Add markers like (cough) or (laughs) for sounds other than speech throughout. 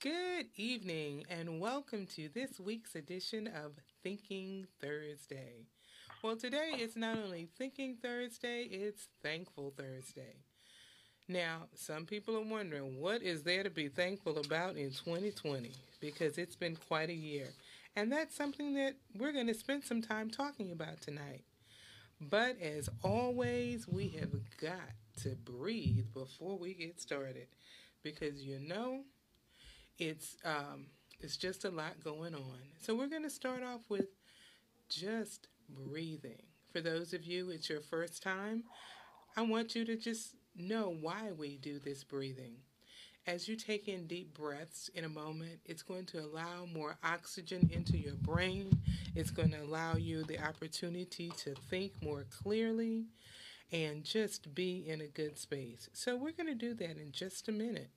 Good evening, and welcome to this week's edition of Thinking Thursday. Well, today it's not only Thinking Thursday, it's Thankful Thursday. Now, some people are wondering what is there to be thankful about in 2020 because it's been quite a year. And that's something that we're going to spend some time talking about tonight. But as always, we have got to breathe before we get started because you know it's um, it's just a lot going on. So we're going to start off with just breathing. For those of you it's your first time, I want you to just know why we do this breathing. As you take in deep breaths in a moment, it's going to allow more oxygen into your brain. It's going to allow you the opportunity to think more clearly and just be in a good space. So, we're going to do that in just a minute.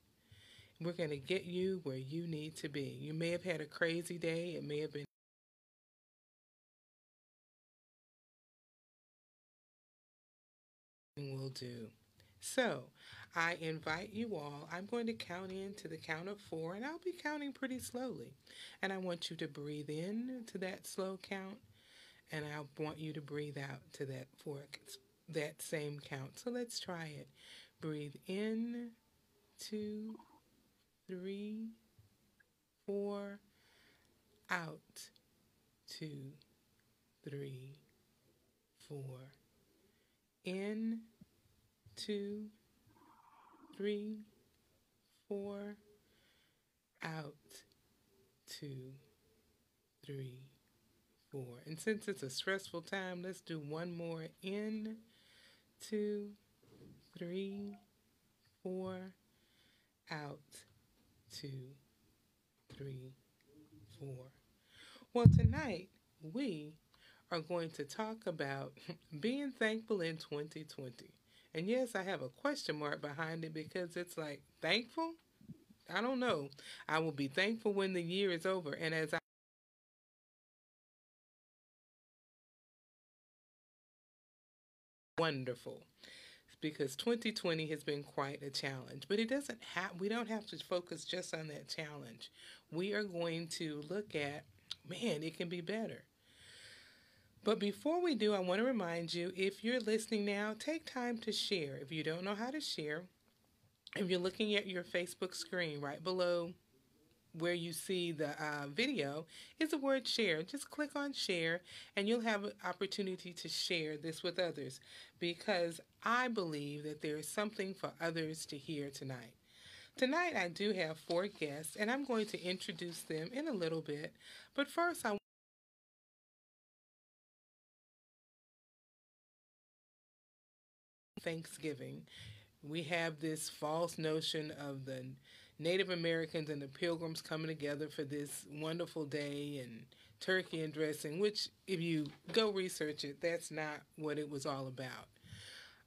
We're going to get you where you need to be. You may have had a crazy day, it may have been will do. So, I invite you all, I'm going to count in to the count of four, and I'll be counting pretty slowly. And I want you to breathe in to that slow count, and I want you to breathe out to that four, that same count. So let's try it. Breathe in, two, three, four, out, two, three, four, in, two, three, four, out, two, three, four. And since it's a stressful time, let's do one more. In, two, three, four, out, two, three, four. Well, tonight we are going to talk about (laughs) being thankful in 2020. And yes, I have a question mark behind it because it's like, thankful? I don't know. I will be thankful when the year is over. And as I wonderful because 2020 has been quite a challenge but it doesn't have we don't have to focus just on that challenge we are going to look at man it can be better but before we do, I want to remind you if you're listening now, take time to share. If you don't know how to share, if you're looking at your Facebook screen right below where you see the uh, video is the word share. Just click on share and you'll have an opportunity to share this with others because I believe that there is something for others to hear tonight. Tonight I do have four guests and I'm going to introduce them in a little bit. But first I Thanksgiving, we have this false notion of the Native Americans and the Pilgrims coming together for this wonderful day and turkey and dressing, which, if you go research it, that's not what it was all about.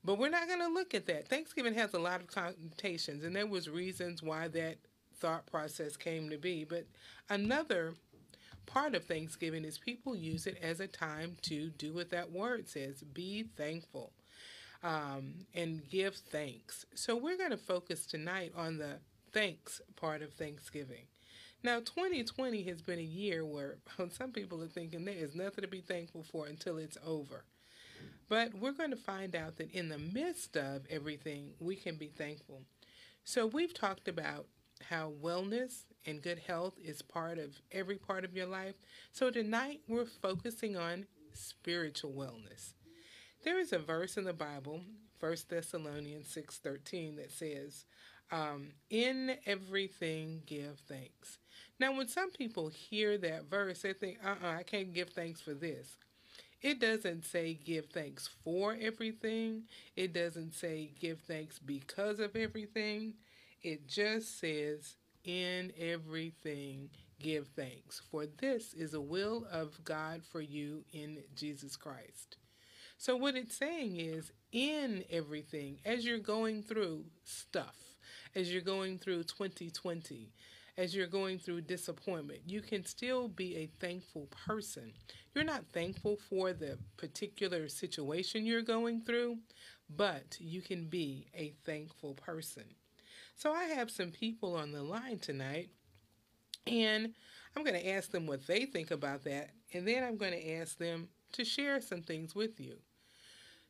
But we're not going to look at that. Thanksgiving has a lot of connotations, and there was reasons why that thought process came to be. But another part of Thanksgiving is people use it as a time to do what that word says be thankful um, and give thanks. So we're going to focus tonight on the thanks part of Thanksgiving. Now, 2020 has been a year where (laughs) some people are thinking there is nothing to be thankful for until it's over. But we're going to find out that in the midst of everything, we can be thankful. So, we've talked about how wellness and good health is part of every part of your life. So, tonight we're focusing on spiritual wellness. There is a verse in the Bible, 1 Thessalonians 6:13 that says, um, "In everything give thanks." Now, when some people hear that verse, they think, "Uh-uh, I can't give thanks for this." It doesn't say give thanks for everything. It doesn't say give thanks because of everything. It just says in everything give thanks. For this is a will of God for you in Jesus Christ. So, what it's saying is, in everything, as you're going through stuff, as you're going through 2020, as you're going through disappointment, you can still be a thankful person. You're not thankful for the particular situation you're going through, but you can be a thankful person. So, I have some people on the line tonight And I'm going to ask them what they think about that, and then I'm going to ask them to share some things with you.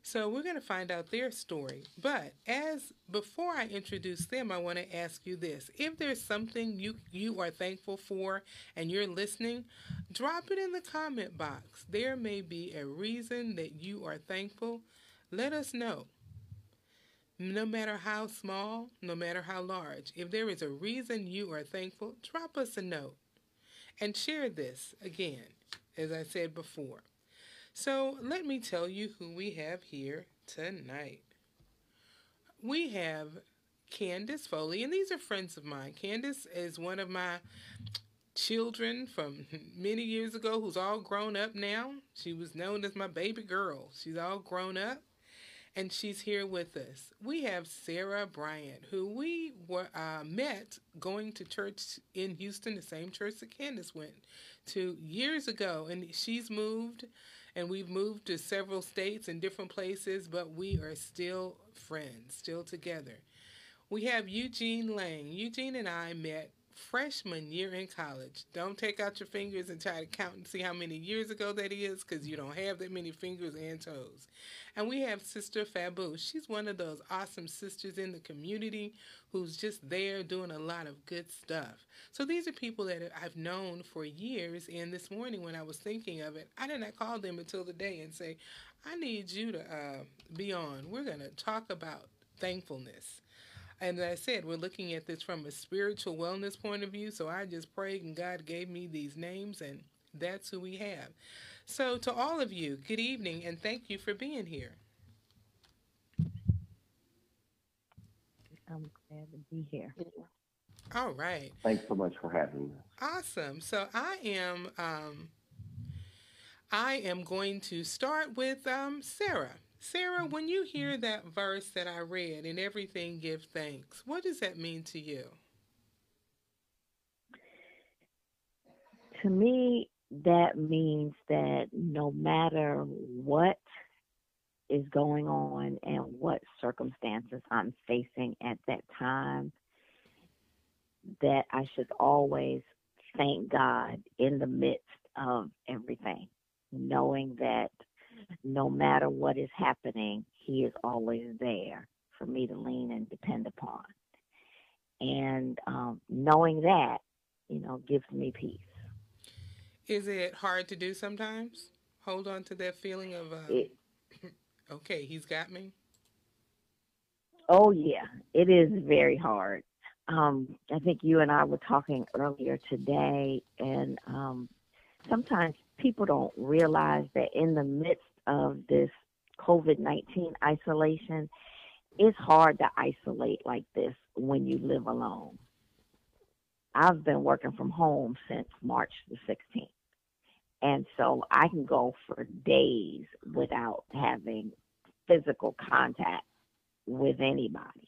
So we're going to find out their story. But as before I introduce them, I want to ask you this. If there's something you you are thankful for and you're listening, drop it in the comment box. There may be a reason that you are thankful. Let us know. No matter how small, no matter how large, if there is a reason you are thankful, drop us a note and share this again, as I said before. So let me tell you who we have here tonight. We have Candace Foley, and these are friends of mine. Candace is one of my children from many years ago who's all grown up now. She was known as my baby girl. She's all grown up and she's here with us. We have Sarah Bryant, who we were uh, met going to church in Houston, the same church that Candace went to years ago, and she's moved and we've moved to several states and different places, but we are still friends, still together. We have Eugene Lang. Eugene and I met freshman year in college. Don't take out your fingers and try to count and see how many years ago that is because you don't have that many fingers and toes. And we have Sister Fabu. She's one of those awesome sisters in the community who's just there doing a lot of good stuff. So these are people that I've known for years. And this morning when I was thinking of it, I did not call them until the day and say, I need you to uh, be on. We're going to talk about thankfulness. And as I said, we're looking at this from a spiritual wellness point of view. So I just prayed and God gave me these names, and that's who we have. So, to all of you, good evening and thank you for being here. I'm glad to be here. All right. Thanks so much for having me. Awesome. So I am um, I am going to start with um, Sarah. Sarah, when you hear that verse that I read, "In everything give thanks," what does that mean to you? To me, that means that no matter what is going on and what circumstances I'm facing at that time, that I should always thank God in the midst of everything, knowing that no matter what is happening, He is always there for me to lean and depend upon. And um, knowing that, you know, gives me peace. Is it hard to do sometimes? Hold on to that feeling of, uh, it, (clears throat) okay, he's got me. Oh yeah, it is very hard. Um, I think you and I were talking earlier today, and um, sometimes people don't realize that in the midst of this COVID 19 isolation, it's hard to isolate like this when you live alone. I've been working from home since March the 16th. And so I can go for days without having physical contact with anybody.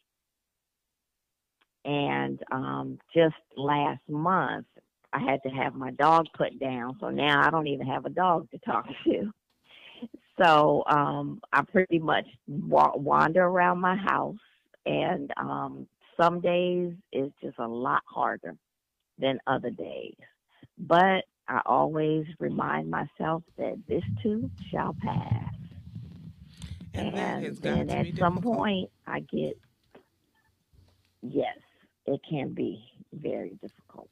And um, just last month, I had to have my dog put down. So now I don't even have a dog to talk (laughs) to. So um, I pretty much wa- wander around my house, and um, some days is just a lot harder than other days. But I always remind myself that this too shall pass. And, and then at some difficult. point, I get, yes, it can be very difficult.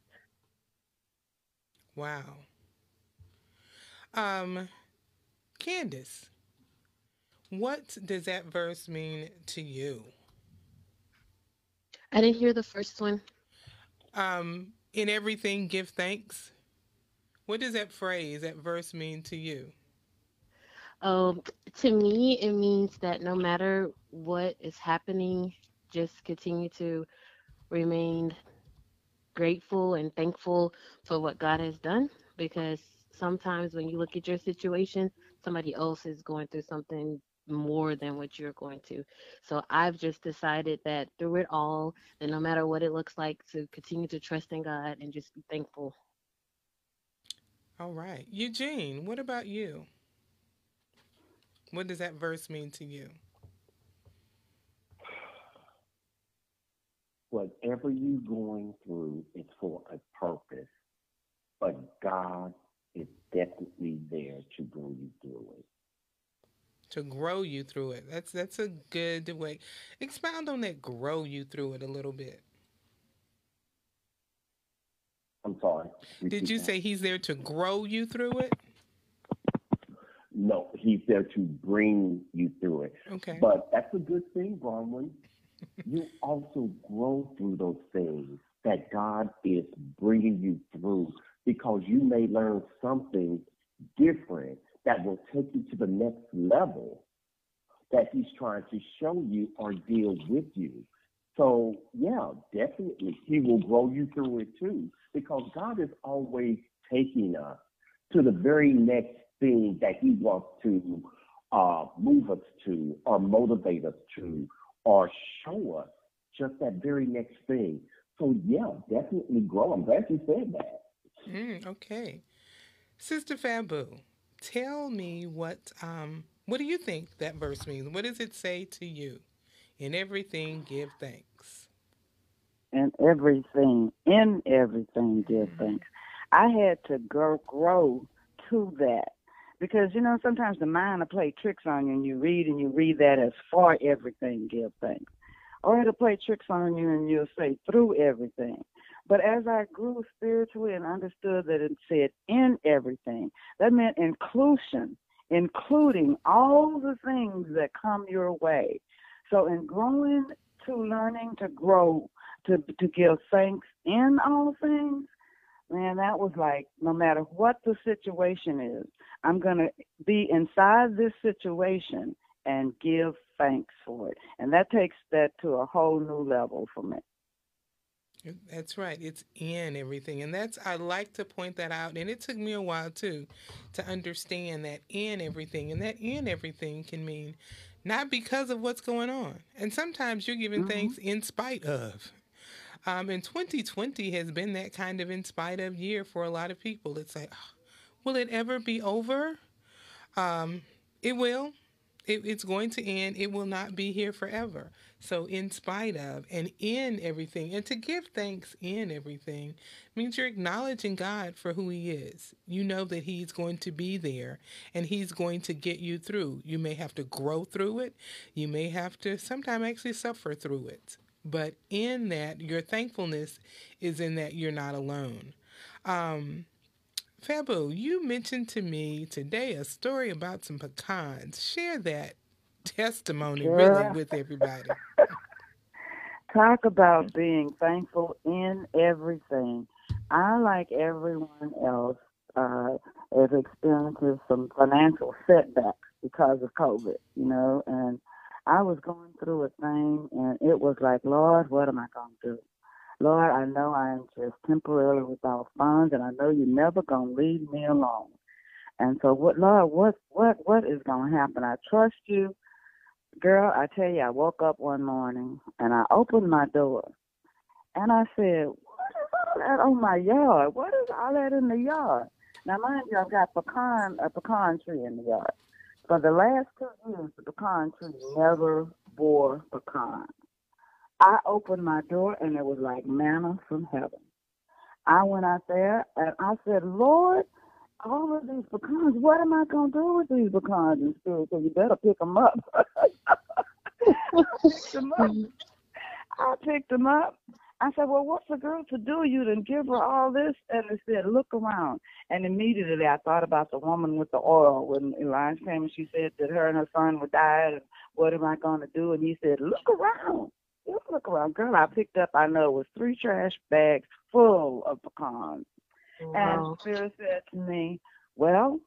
Wow. Um, Candace, what does that verse mean to you? I didn't hear the first one. Um, in everything, give thanks. What does that phrase, that verse mean to you? Um, to me, it means that no matter what is happening, just continue to remain grateful and thankful for what God has done. Because sometimes when you look at your situation, somebody else is going through something more than what you're going to. So I've just decided that through it all, that no matter what it looks like, to continue to trust in God and just be thankful all right. Eugene, what about you? What does that verse mean to you? whatever you're going through is for a purpose, but God is definitely there to grow you through it. To grow you through it. That's that's a good way. Expound on that. Grow you through it a little bit. I'm sorry. Did you that. say he's there to grow you through it? No, he's there to bring you through it. Okay. But that's a good thing, Bronwyn you also grow through those things that God is bringing you through because you may learn something different that will take you to the next level that he's trying to show you or deal with you. So, yeah, definitely, he will grow you through it too because God is always taking us to the very next thing that he wants to uh, move us to or motivate us to or show us just that very next thing. So, yeah, definitely grow. I'm glad you said that. Mm, okay. Sister Fabu, tell me what um what do you think that verse means? What does it say to you? In everything give thanks. In everything, in everything give mm-hmm. thanks. I had to grow grow to that. Because you know, sometimes the mind will play tricks on you and you read and you read that as for everything give thanks. Or it'll play tricks on you and you'll say through everything. But as I grew spiritually and understood that it said in everything, that meant inclusion, including all the things that come your way. So in growing to learning to grow, to to give thanks in all things, man, that was like no matter what the situation is, I'm gonna be inside this situation and give thanks for it. And that takes that to a whole new level for me. That's right. It's in everything. And that's, I like to point that out. And it took me a while too to understand that in everything. And that in everything can mean not because of what's going on. And sometimes you're giving mm-hmm. things in spite of. Um, and 2020 has been that kind of in spite of year for a lot of people. It's like, oh, will it ever be over? Um, it will. It, it's going to end. It will not be here forever. So, in spite of and in everything, and to give thanks in everything means you're acknowledging God for who He is. You know that He's going to be there and He's going to get you through. You may have to grow through it, you may have to sometimes actually suffer through it. But in that, your thankfulness is in that you're not alone. Um, Fabu, you mentioned to me today a story about some pecans. Share that testimony really with everybody. (laughs) Talk about being thankful in everything. I, like everyone else, uh, have experienced some financial setbacks because of COVID, you know, and I was going through a thing and it was like, Lord, what am I going to do? Lord, I know I am just temporarily without funds and I know you're never to leave me alone. And so what, Lord, what, what, what is to happen? I trust you. Girl, I tell you, I woke up one morning and I opened my door and I said, What is all that on my yard? What is all that in the yard? Now, mind you, I've got pecan, a pecan tree in the yard. For the last two years, the pecan tree never bore pecans. I opened my door and it was like manna from heaven. I went out there and I said, Lord, all of these pecans, what am I going to do with these pecans in school? So you better pick them (laughs) up. I picked them up. I picked them up. I said, well, what's a girl to do? You didn't give her all this. And they said, look around. And immediately I thought about the woman with the oil when Elijah came and she said that her and her son would die. And what am I going to do? And he said, look around. You look around. Girl, I picked up, I know it was three trash bags full of pecans. Wow. And Spirit said to me, Well,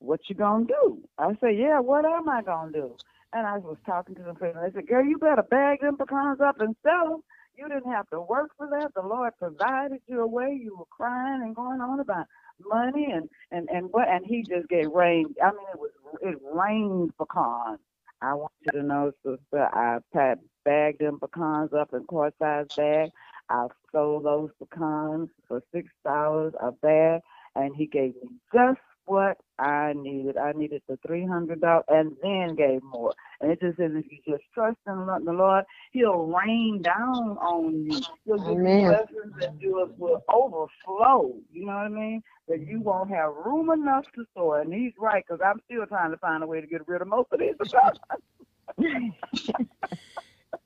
what you gonna do? I said, Yeah, what am I gonna do? And I was talking to the friend. I said, Girl, you better bag them pecans up and sell them. You didn't have to work for that. The Lord provided you a way. You were crying and going on about money and and and what? And He just gave rain. I mean, it was it rained pecans. I want you to know, sister, I packed, bagged them pecans up in quart size bag. I sold those pecans for six dollars a bag, and he gave me just what I needed. I needed the three hundred dollars, and then gave more. And it just says if you just trust in the Lord, He'll rain down on you. He'll give Amen. you blessings that yours will overflow. You know what I mean? That you won't have room enough to store. And He's right because I'm still trying to find a way to get rid of most of these. (laughs)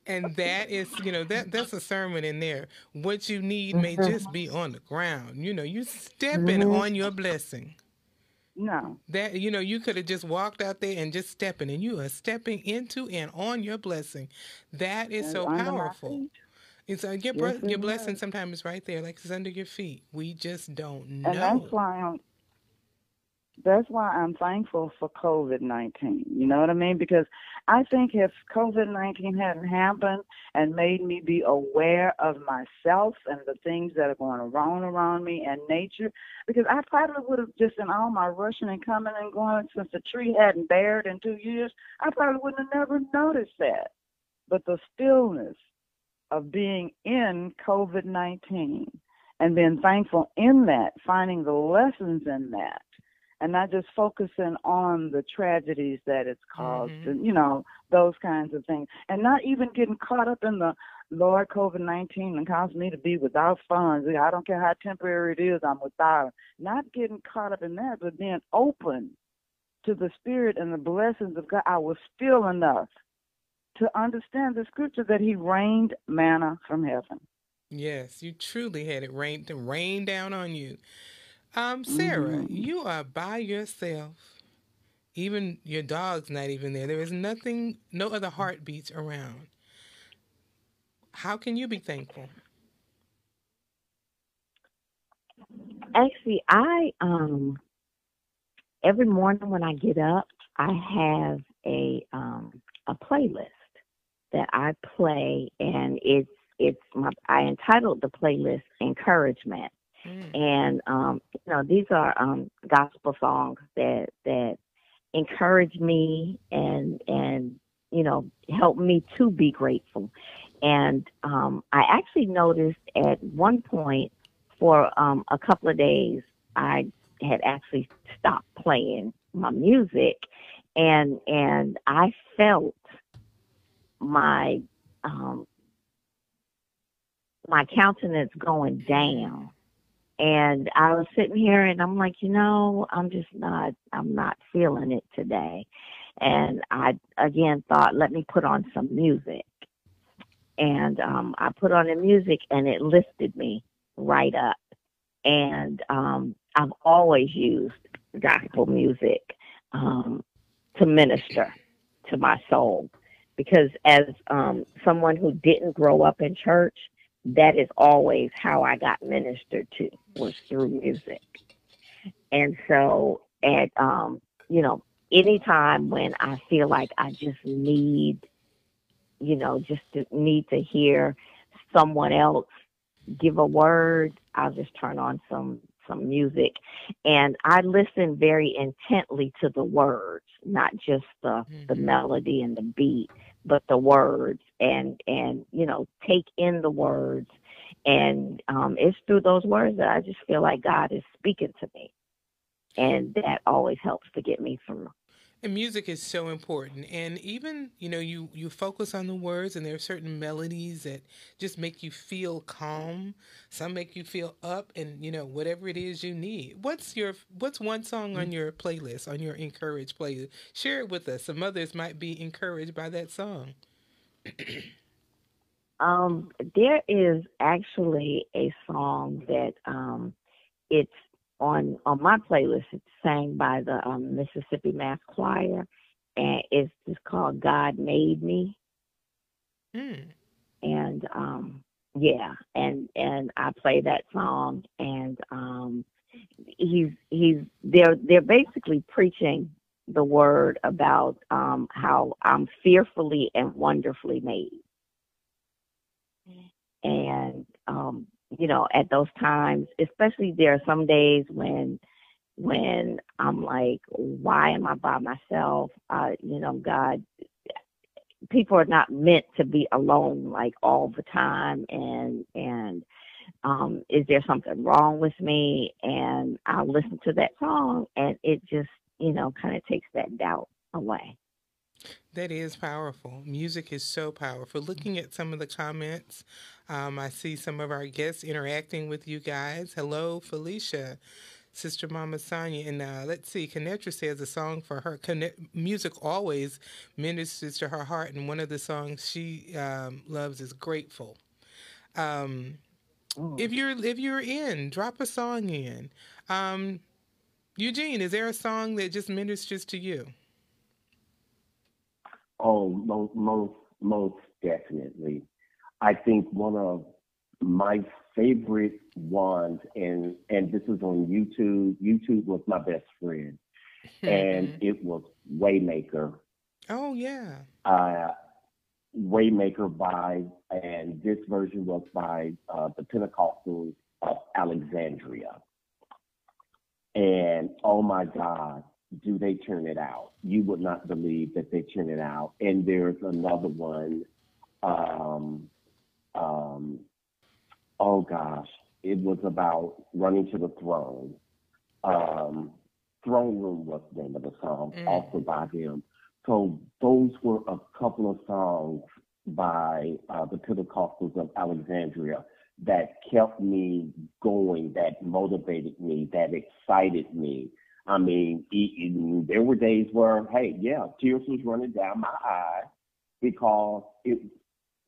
And that is, you know, that that's a sermon in there. What you need may Mm-hmm. just be on the ground. You know, you stepping Mhm. on your blessing. No. That you know, you could have just walked out there and just stepping, and you are stepping into and on your blessing. That is And so powerful. It's uh, your Yes, bre- your blessing sometimes is right there, like it's under your feet. We just don't know. And that's why I'm that's why I'm thankful for COVID nineteen. You know what I mean? Because I think if COVID nineteen hadn't happened and made me be aware of myself and the things that are going wrong around me and nature, because I probably would have just in all my rushing and coming and going since the tree hadn't bared in two years, I probably wouldn't have never noticed that. But the stillness of being in COVID nineteen and being thankful in that, finding the lessons in that, and not just focusing on the tragedies that it's caused, Mhm. and you know those kinds of things, and not even getting caught up in the Lord COVID nineteen and caused me to be without funds. I don't care how temporary it is, I'm without. Not getting caught up in that, but being open to the Spirit and the blessings of God. I was still enough to understand the scripture that He rained manna from heaven. Yes, you truly had it rained rain down on you. Um, Sarah, Mhm. you are by yourself. Even your dog's not even there. There is nothing, no other heartbeats around. How can you be thankful? Actually, I um every morning when I get up, I have a um a playlist that I play, and it's it's my I entitled the playlist "Encouragement," Mm. and um you know these are um gospel songs that that encourage me and and you know help me to be grateful and um i actually noticed at one point for um a couple of days i had actually stopped playing my music and and i felt my um my countenance going down and I was sitting here and I'm like, you know, I'm just not I'm not feeling it today. And I again thought, let me put on some music. And um I put on the music and it lifted me right up. And um I've always used gospel music um to minister to my soul because as um someone who didn't grow up in church, that is always how I got ministered to was through music. And so at um, you know, anytime when I feel like I just need, you know, just to need to hear someone else give a word, I'll just turn on some some music and I listen very intently to the words, not just the the Mhm. melody and the beat, but the words and and you know take in the words and um it's through those words that I just feel like God is speaking to me and that always helps to get me through And music is so important. And even, you know, you, you focus on the words and there are certain melodies that just make you feel calm. Some make you feel up and, you know, whatever it is you need. What's your what's one song on your playlist, on your encouraged playlist? Share it with us. Some others might be encouraged by that song. (clears throat) um there is actually a song that um it's on on my playlist it's sang by the um Mississippi Mass Choir and it's just called God Made Me Mm. and um yeah and and I play that song and um he's he's they're they're basically preaching the word about um how I'm fearfully and wonderfully made. And um you know at those times especially there are some days when when I'm like why am I by myself? Uh you know God people are not meant to be alone like all the time. And and um, is there something wrong with me? And I'll listen to that song and it just, you know, kind of takes that doubt away. That is powerful. Music is so powerful. Looking at some of the comments, um, I see some of our guests interacting with you guys. Hello, Felicia, Sister Mama Sonia. And uh, let's see, Kanetra says a song for her. music always ministers to her heart. And one of the songs she um, loves is Grateful. Um, oh. If you're if you're in, drop a song in. Eugene, is there a song that just ministers to you? Oh, most most most definitely. I think one of my favorite ones, and and this is on YouTube. YouTube was my best friend, and (laughs) it was Waymaker. Oh yeah. Uh, Waymaker by, and this version was by uh, the Pentecostals of Alexandria. And oh my God, do they turn it out? You would not believe that they turn it out. And there's another one. Um, um, oh gosh, it was about running to the throne. Um, throne Room was the name of the song, mm. also by them. So those were a couple of songs by uh, the Pentecostals of Alexandria that kept me going, that motivated me, that excited me. I mean, it, it, there were days where, hey, yeah, tears was running down my eye because it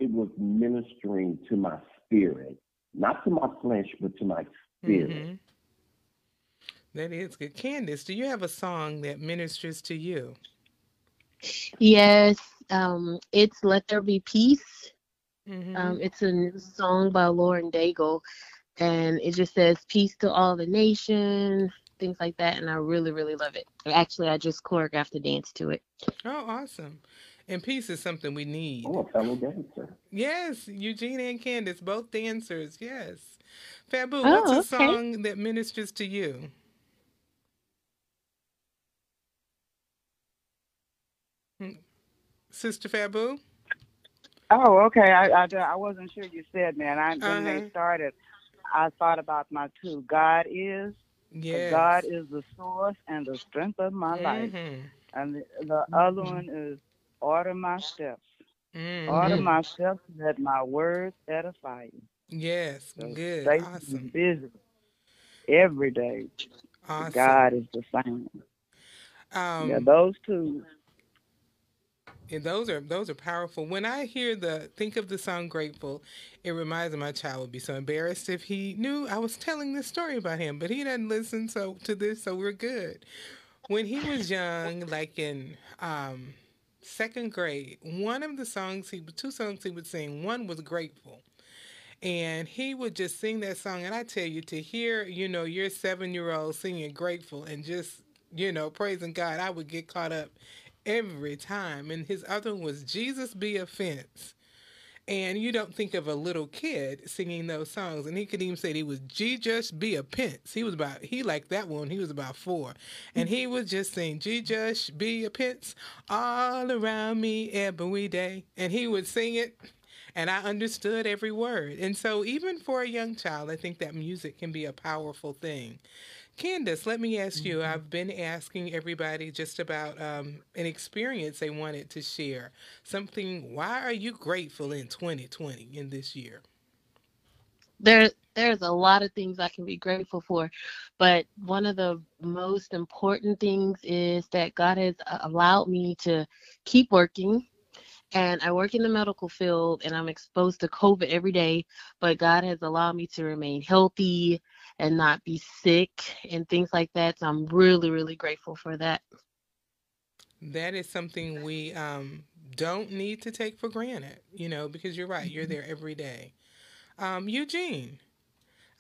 it was ministering to my spirit, not to my flesh, but to my spirit. Mm-hmm. That is good. Candace, do you have a song that ministers to you? Yes, um, it's "Let There Be Peace." Mm-hmm. Um, it's a new song by Lauren Daigle, and it just says "Peace to all the nations." things like that, and I really, really love it. Actually, I just choreographed a dance to it. Oh, awesome! And peace is something we need. Oh, a fellow dancer. Yes, Eugene and Candace, both dancers. Yes. Fabu, oh, what's a okay. song that ministers to you? Hmm. Sister Fabu? Oh, okay. I, I, I wasn't sure you said that. I, when uh-huh. they started, I thought about my two. God is Yes. God is the source and the strength of my mm-hmm. life. And the, the mm-hmm. other one is order my steps. Mm-hmm. Order my steps that my words edify you. Yes, so good. Stay awesome. busy every day. Awesome. God is the same. Um, yeah, those two and those are those are powerful. When I hear the think of the song "Grateful," it reminds me my child would be so embarrassed if he knew I was telling this story about him, but he doesn't listen so to this, so we're good. When he was young, like in um, second grade, one of the songs he two songs he would sing. One was "Grateful." and he would just sing that song and i tell you to hear you know your seven year old singing grateful and just you know praising god i would get caught up every time. And his other one was Jesus Be a Fence. And you don't think of a little kid singing those songs. And he could even say he was Jesus be a pence. He was about he liked that one. He was about four. And he was just saying, Jesus be a pence all around me every day. And he would sing it and I understood every word. And so even for a young child, I think that music can be a powerful thing. Candace, let me ask you. Mm-hmm. I've been asking everybody just about um, an experience they wanted to share. Something. Why are you grateful in 2020 in this year? There, there's a lot of things I can be grateful for, but one of the most important things is that God has uh, allowed me to keep working. And I work in the medical field, and I'm exposed to COVID every day. But God has allowed me to remain healthy and not be sick and things like that. So I'm really, really grateful for that. That is something we um, don't need to take for granted, you know, because you're right, you're mm-hmm. there every day. Um, Eugene,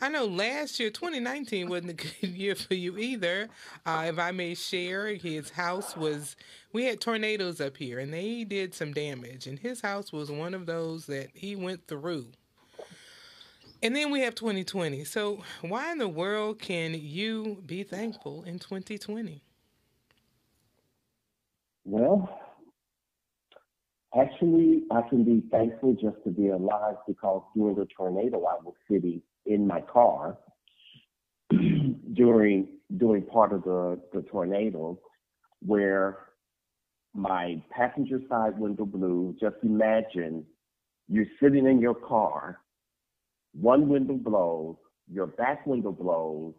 I know last year, 2019, wasn't a (laughs) good year for you either. Uh, if I may share, his house was, we had tornadoes up here and they did some damage, and his house was one of those that he went through. And then we have 2020. So, why in the world can you be thankful in 2020? Well, actually, I can be thankful just to be alive because during the tornado, I was sitting in my car (clears throat) during during part of the, the tornado where my passenger side window blew. Just imagine you're sitting in your car, one window blows, your back window blows,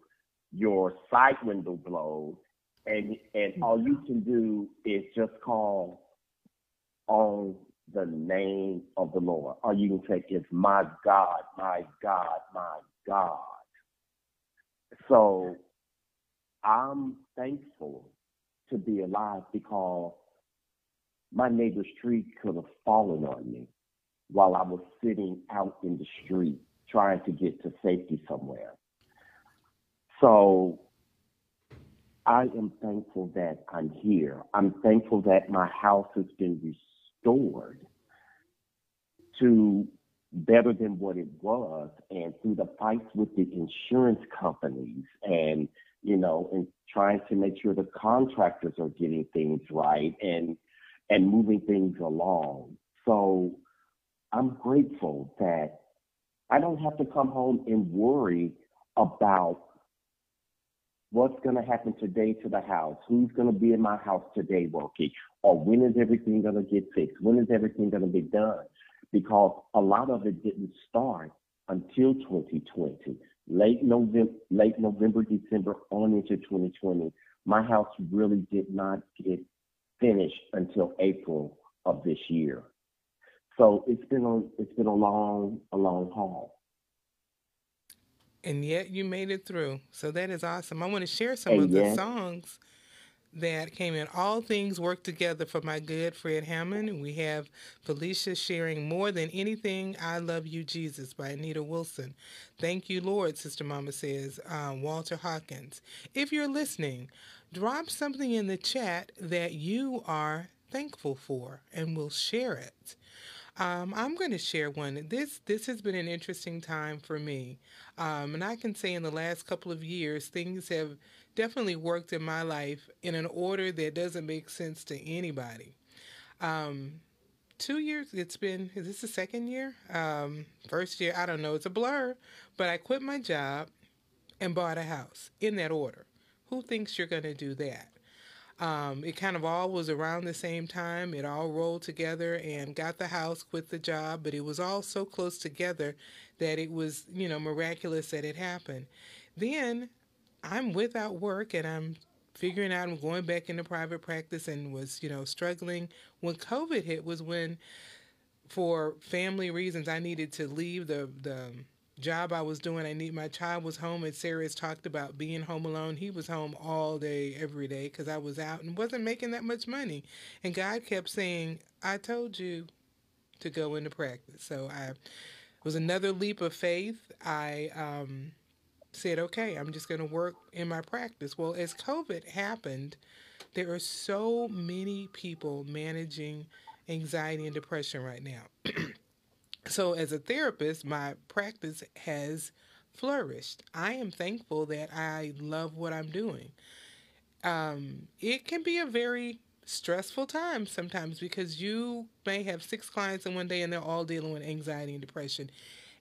your side window blows, and and mm-hmm. all you can do is just call on the name of the Lord. All you can say is my God, my God, my God. So I'm thankful to be alive because my neighbor's tree could have fallen on me while I was sitting out in the street trying to get to safety somewhere. So I am thankful that I'm here. I'm thankful that my house has been restored to better than what it was and through the fights with the insurance companies and you know and trying to make sure the contractors are getting things right and and moving things along so i'm grateful that i don't have to come home and worry about what's going to happen today to the house who's going to be in my house today working or when is everything going to get fixed when is everything going to be done because a lot of it didn't start until 2020, late November, late November, December on into 2020. My house really did not get finished until April of this year. So it's been a it's been a long a long haul. And yet you made it through. So that is awesome. I want to share some and of yet, the songs that came in. All things work together for my good, Fred Hammond. We have Felicia sharing More Than Anything, I Love You, Jesus by Anita Wilson. Thank you, Lord, Sister Mama says, um, Walter Hawkins. If you're listening, drop something in the chat that you are thankful for, and we'll share it. Um, I'm going to share one. This this has been an interesting time for me, um, and I can say in the last couple of years things have definitely worked in my life in an order that doesn't make sense to anybody. Um, two years, it's been, is this the second year? Um, first year, I don't know, it's a blur, but I quit my job and bought a house in that order. Who thinks you're going to do that? Um, it kind of all was around the same time. It all rolled together and got the house, quit the job, but it was all so close together that it was, you know, miraculous that it happened. Then I'm without work and I'm figuring out I'm going back into private practice and was, you know, struggling. When COVID hit was when for family reasons I needed to leave the the job I was doing. I need my child was home and Sarah's talked about being home alone. He was home all day every day cuz I was out and wasn't making that much money. And God kept saying, "I told you to go into practice." So I was another leap of faith. I um said, okay, I'm just going to work in my practice. Well, as COVID happened, there are so many people managing anxiety and depression right now. (clears throat) so, as a therapist, my practice has flourished. I am thankful that I love what I'm doing. Um, it can be a very stressful time sometimes because you may have six clients in one day and they're all dealing with anxiety and depression.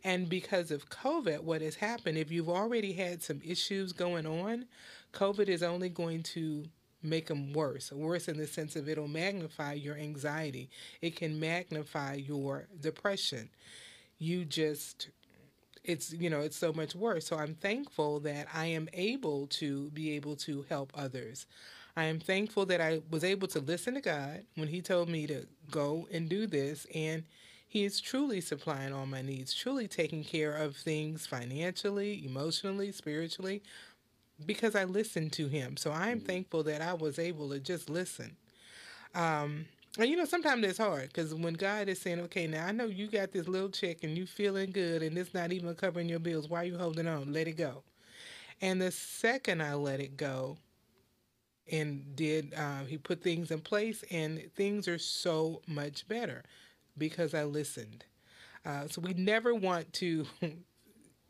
And because of COVID, what has happened, if you've already had some issues going on, COVID is only going to make them worse. Worse in the sense of it'll magnify your anxiety, it can magnify your depression. You just it's you know it's so much worse so i'm thankful that i am able to be able to help others i am thankful that i was able to listen to god when he told me to go and do this and he is truly supplying all my needs, truly taking care of things financially, emotionally, spiritually, because I listened to him. So I'm mm-hmm. thankful that I was able to just listen. Um, and you know, sometimes it's hard because when God is saying, okay, now I know you got this little check and you feeling good and it's not even covering your bills. Why are you holding on? Let it go. And the second I let it go and did, uh, he put things in place and things are so much better because I listened. Uh, so we never want to (laughs)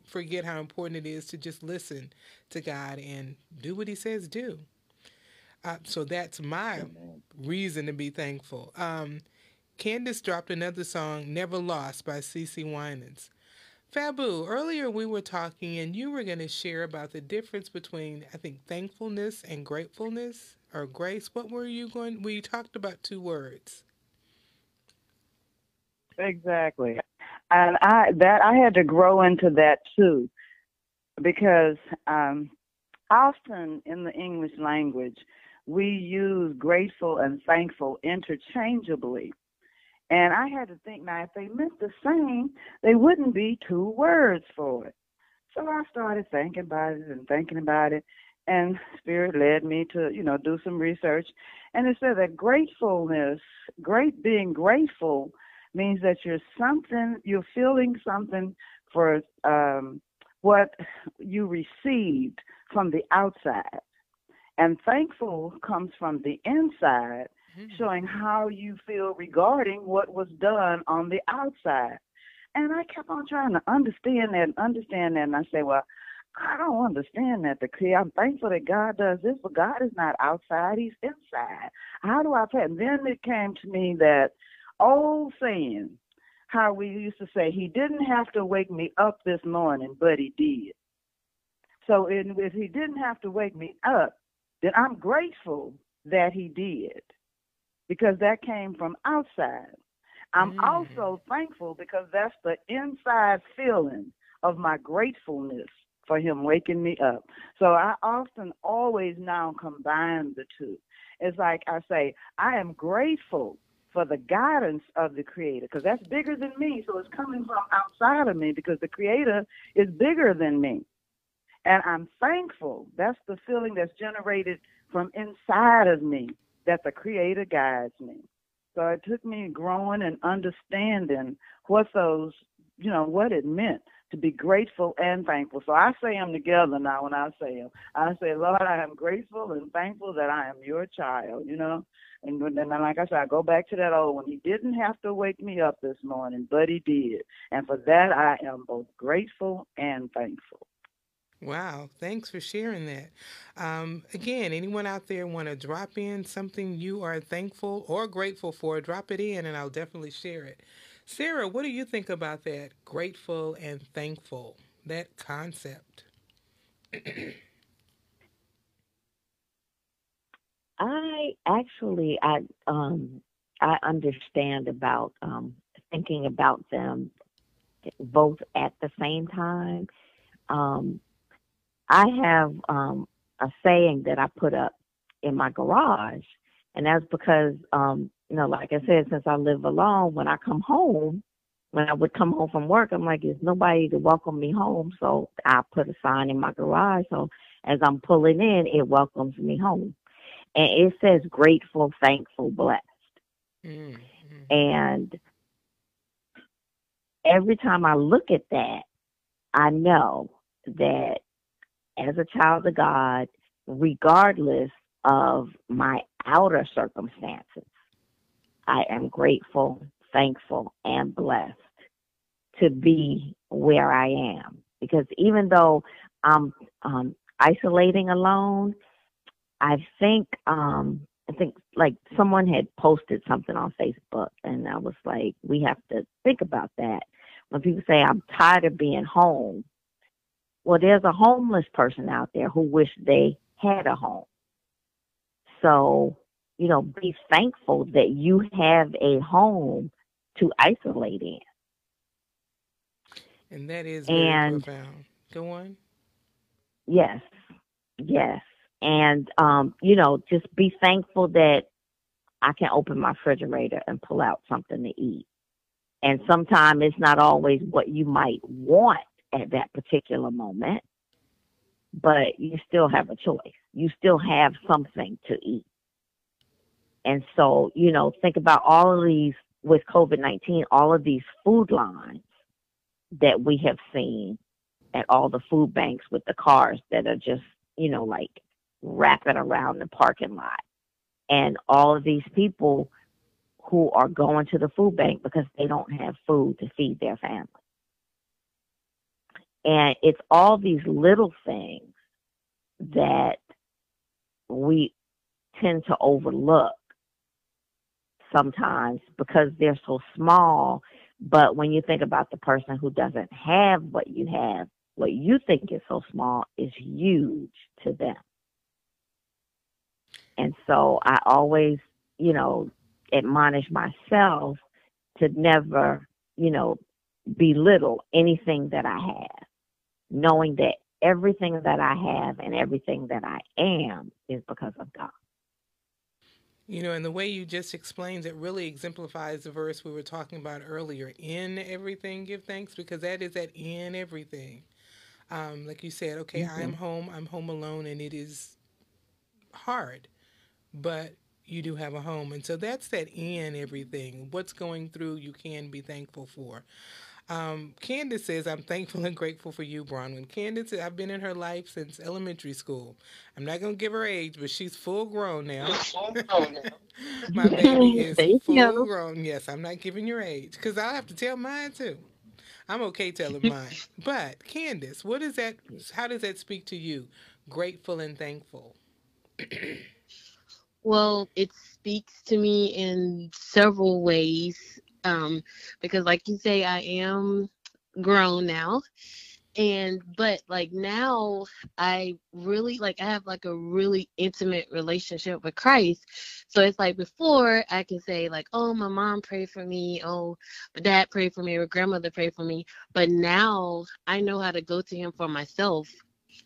forget how important it is to just listen to God and do what He says do. Uh, so that's my reason to be thankful. Um, Candace dropped another song, Never Lost by CeCe Winans. Fabu, earlier we were talking and you were going to share about the difference between, I think, thankfulness and gratefulness or grace. What were you going? We talked about two words. Exactly. And I that I had to grow into that too because um often in the English language we use grateful and thankful interchangeably. And I had to think now if they meant the same, they wouldn't be two words for it. So I started thinking about it and thinking about it and spirit led me to, you know, do some research and it said that gratefulness, great being grateful means that you're something, you're feeling something for um, what you received from the outside. And thankful comes from the inside, mm-hmm. showing how you feel regarding what was done on the outside. And I kept on trying to understand that and understand that. And I say, well, I don't understand that. The I'm thankful that God does this, but God is not outside; He's inside. How do I pray? And then it came to me that old saying, how we used to say, He didn't have to wake me up this morning, but He did. So if He didn't have to wake me up, then I'm grateful that He did because that came from outside. I'm mm. also thankful because that's the inside feeling of my gratefulness for him waking me up. So I often always now combine the two. It's like I say, I am grateful for the guidance of the creator because that's bigger than me. So it's coming from outside of me because the creator is bigger than me. And i'm thankful. That's the feeling that's generated from inside of me that the creator guides me. So it took me growing and understanding what those you know what it meant to be grateful and thankful. So I say them together now when I say them. I say, Lord, I am grateful and thankful that I am your child, you know. And then, like I said, I go back to that old one. He didn't have to wake me up this morning, but he did. And for that, I am both grateful and thankful. Wow, thanks for sharing that. Um, again, anyone out there want to drop in something you are thankful or grateful for, drop it in and I'll definitely share it. Sarah, what do you think about that? Grateful and thankful, that concept. I actually I um I understand about um thinking about them both at the same time. Um I have um a saying that I put up in my garage and that's because um you know like I said since I live alone when I come home when I would come home from work I'm like there's nobody to welcome me home so I put a sign in my garage so as I'm pulling in it welcomes me home and it says grateful, thankful, blessed. Mm-hmm. And every time I look at that, I know that as a child of God, regardless of my outer circumstances, I am grateful, thankful, and blessed to be where I am. Because even though I'm um, isolating alone, I think um I think like someone had posted something on Facebook and I was like, we have to think about that. When people say I'm tired of being home, well there's a homeless person out there who wish they had a home. So, you know, be thankful that you have a home to isolate in. And that is very and, profound. Go on. Yes. Yes and um, you know, just be thankful that I can open my refrigerator and pull out something to eat. And sometimes it's not always what you might want at that particular moment, but you still have a choice. You still have something to eat. And so, you know, think about all of these with COVID 19, all of these food lines that we have seen at all the food banks with the cars that are just, you know, like wrapping around the parking lot. And all of these people who are going to the food bank because they don't have food to feed their family. And it's all these little things that we tend to overlook sometimes because they're so small. But when you think about the person who doesn't have what you have, what you think is so small is huge to them. And so I always, you know, admonish myself to never, you know, belittle anything that I have, knowing that everything that I have and everything that I am is because of God. You know, and the way you just explained it really exemplifies the verse we were talking about earlier. In everything, give thanks, because that is that in everything. Um, like you said, okay, mm-hmm. I'm home, I'm home alone, and it is hard, but you do have a home. And so that's that in everything. What's going through, you can be thankful for. Um, Candace says, I'm thankful and grateful for you, Bronwyn. Candace, I've been in her life since elementary school. I'm not going to give her age, but she's full grown now. (laughs) My baby (laughs) is full you. grown. Yes, I'm not giving your age because I'll have to tell mine too. I'm okay telling (laughs) mine. But Candace, what is that? How does that speak to you? Grateful and thankful. (clears throat) well, it speaks to me in several ways um, because like you say, I am grown now. And but like now I really like I have like a really intimate relationship with Christ. So it's like before I can say like, oh my mom prayed for me, oh my dad prayed for me, or grandmother prayed for me. But now I know how to go to him for myself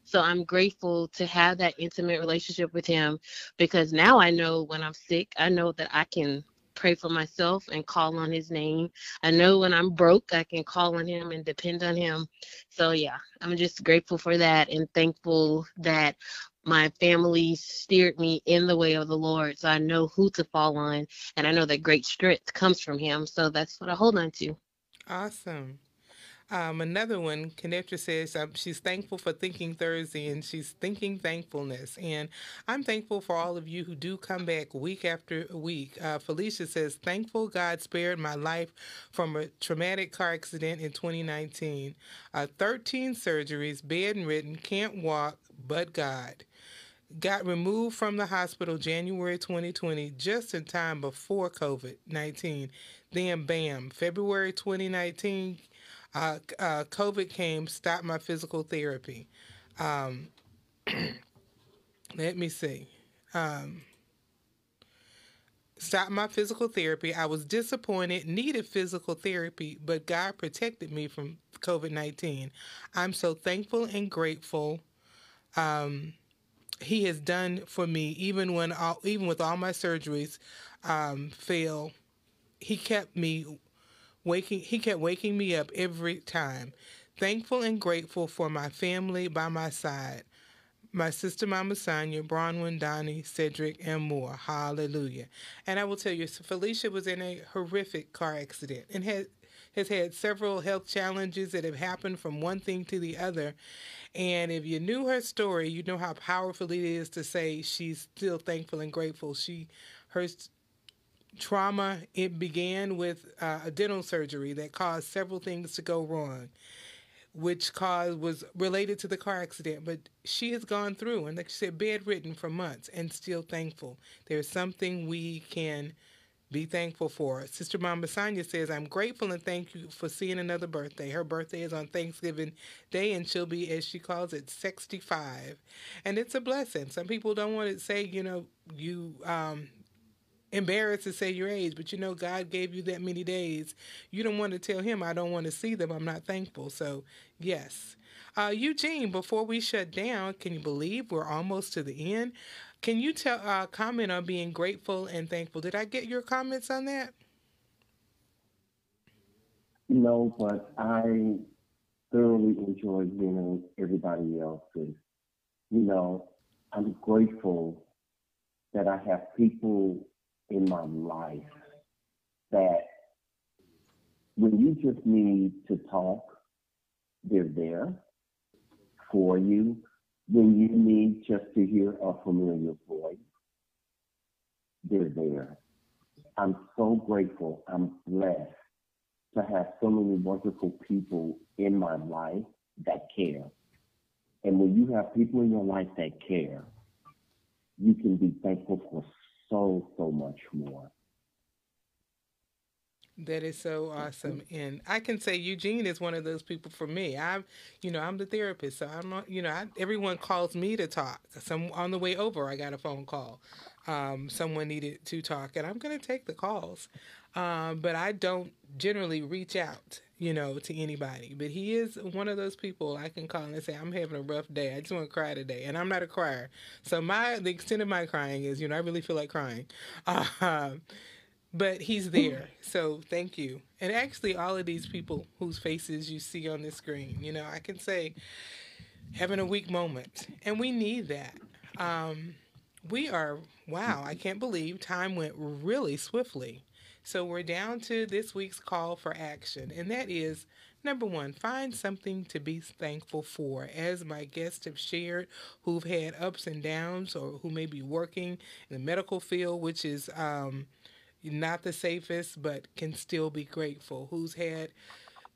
so I'm grateful to have that intimate relationship with him because now I know when I'm sick, I know that I can pray for myself and call on his name. I know when I'm broke, I can call on him and depend on him. So, yeah, I'm just grateful for that and thankful that my family steered me in the way of the Lord. So I know who to fall on and I know that great strength comes from him. So that's what I hold on to. Awesome. Um, another one, Connector says um, she's thankful for Thinking Thursday and she's thinking thankfulness. And I'm thankful for all of you who do come back week after week. Uh, Felicia says, Thankful God spared my life from a traumatic car accident in 2019. Uh, 13 surgeries, bedridden, can't walk, but God got removed from the hospital January 2020, just in time before COVID 19. Then, bam, February 2019, uh, uh, COVID came, stopped my physical therapy. Um, let me see. Um, stopped my physical therapy. I was disappointed, needed physical therapy, but God protected me from COVID 19. I'm so thankful and grateful. Um, he has done for me, even when all, even with all my surgeries um, fail, he kept me waking he kept waking me up every time. Thankful and grateful for my family by my side. My sister Mama Sonia, Bronwyn, Donnie, Cedric, and more. Hallelujah. And I will tell you, Felicia was in a horrific car accident and had has had several health challenges that have happened from one thing to the other. And if you knew her story, you know how powerful it is to say she's still thankful and grateful. She her trauma, it began with uh, a dental surgery that caused several things to go wrong, which cause was related to the car accident. But she has gone through, and like she said, bedridden for months, and still thankful. There's something we can be thankful for. Sister Mama Sonia says, I'm grateful and thank you for seeing another birthday. Her birthday is on Thanksgiving Day, and she'll be, as she calls it, 65. And it's a blessing. Some people don't want to say, you know, you um, embarrassed to say your age, but you know God gave you that many days. You don't want to tell him I don't want to see them. I'm not thankful. So yes. Uh, Eugene, before we shut down, can you believe we're almost to the end? Can you tell uh, comment on being grateful and thankful? Did I get your comments on that? No, but I thoroughly enjoy with everybody else's. You know, I'm grateful that I have people in my life that when you just need to talk, they're there for you. When you need just to hear a familiar voice, they're there. I'm so grateful. I'm blessed to have so many wonderful people in my life that care. And when you have people in your life that care, you can be thankful for so, so much more. That is so awesome. And I can say Eugene is one of those people for me. I'm, you know, I'm the therapist. So I'm not, you know, I, everyone calls me to talk. Some on the way over, I got a phone call. Um, someone needed to talk, and I'm going to take the calls. Um, but I don't generally reach out, you know, to anybody. But he is one of those people I can call and say, I'm having a rough day. I just want to cry today. And I'm not a crier. So my the extent of my crying is, you know, I really feel like crying. Uh, (laughs) but he's there. So thank you. And actually, all of these people whose faces you see on the screen, you know, I can say having a weak moment, and we need that. Um, we are wow! I can't believe time went really swiftly. So we're down to this week's call for action, and that is number one, find something to be thankful for. As my guests have shared, who've had ups and downs, or who may be working in the medical field, which is um, not the safest, but can still be grateful. Who's had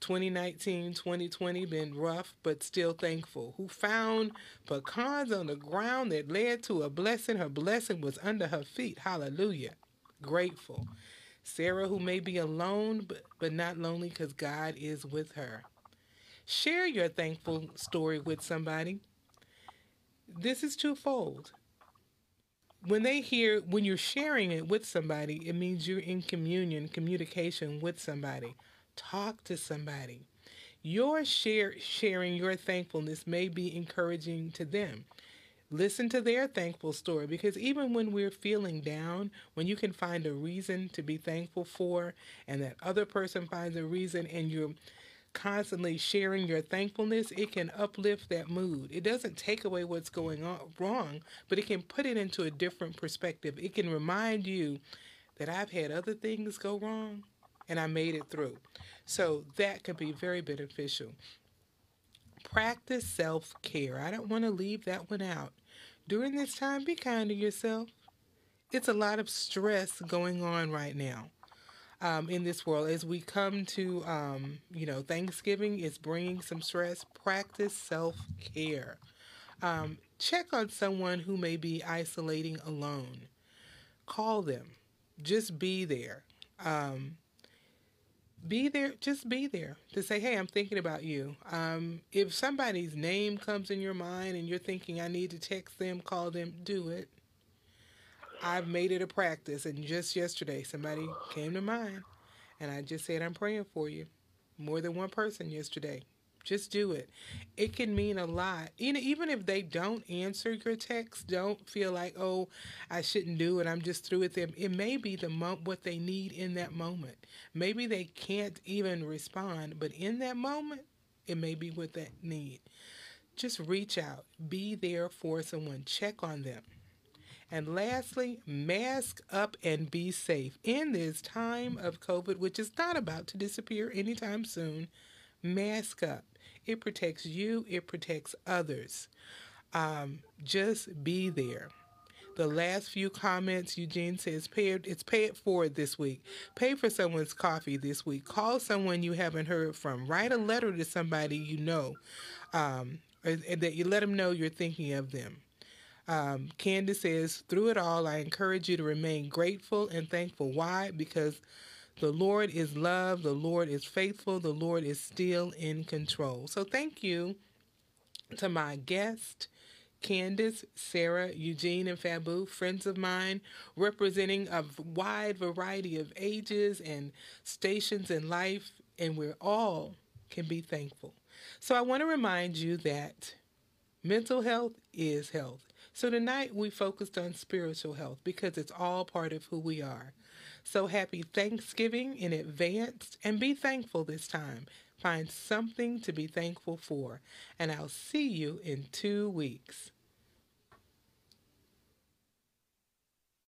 2019, 2020 been rough, but still thankful. Who found pecans on the ground that led to a blessing. Her blessing was under her feet. Hallelujah. Grateful. Sarah, who may be alone, but, but not lonely because God is with her. Share your thankful story with somebody. This is twofold when they hear when you're sharing it with somebody, it means you're in communion, communication with somebody. Talk to somebody. Your share sharing your thankfulness may be encouraging to them. Listen to their thankful story because even when we're feeling down, when you can find a reason to be thankful for, and that other person finds a reason, and you're constantly sharing your thankfulness, it can uplift that mood. It doesn't take away what's going on wrong, but it can put it into a different perspective. It can remind you that I've had other things go wrong and I made it through. So that can be very beneficial. Practice self care. I don't want to leave that one out. During this time, be kind to yourself. It's a lot of stress going on right now um, in this world. As we come to, um, you know, Thanksgiving is bringing some stress. Practice self care. Um, check on someone who may be isolating alone. Call them. Just be there. Be there. Just be there to say, "Hey, I'm thinking about you." Um, if somebody's name comes in your mind and you're thinking, "I need to text them," call them. Do it. I've made it a practice, and just yesterday, somebody came to mind, and I just said, I'm praying for you. More than one person yesterday. Just do it. It can mean a lot. You know, even if they don't answer your text, don't feel like, oh, I shouldn't do it. I'm just through with them. It may be the mo- what they need in that moment. Maybe they can't even respond, but in that moment, it may be what they need. Just reach out. Be there for someone. Check on them. And lastly, mask up and be safe. In this time of COVID, which is not about to disappear anytime soon, mask up. It protects you, it protects others. Um, just be there. The last few comments, Eugene says, pay it, it's pay it forward this week. Pay for someone's coffee this week. Call someone you haven't heard from. Write a letter to somebody you know, um, that you let them know you're thinking of them. Um, Candace says, through it all, I encourage you to remain grateful and thankful. Why? Because the Lord is love, the Lord is faithful, the Lord is still in control. So thank you to my guest. Candace, Sarah, Eugene, and Fabu, friends of mine, representing a wide variety of ages and stations in life, and we all can be thankful. So I want to remind you that mental health is health. So tonight we focused on spiritual health because it's all part of who we are. So happy Thanksgiving in advance and be thankful this time. Find something to be thankful for. And I'll see you in two weeks.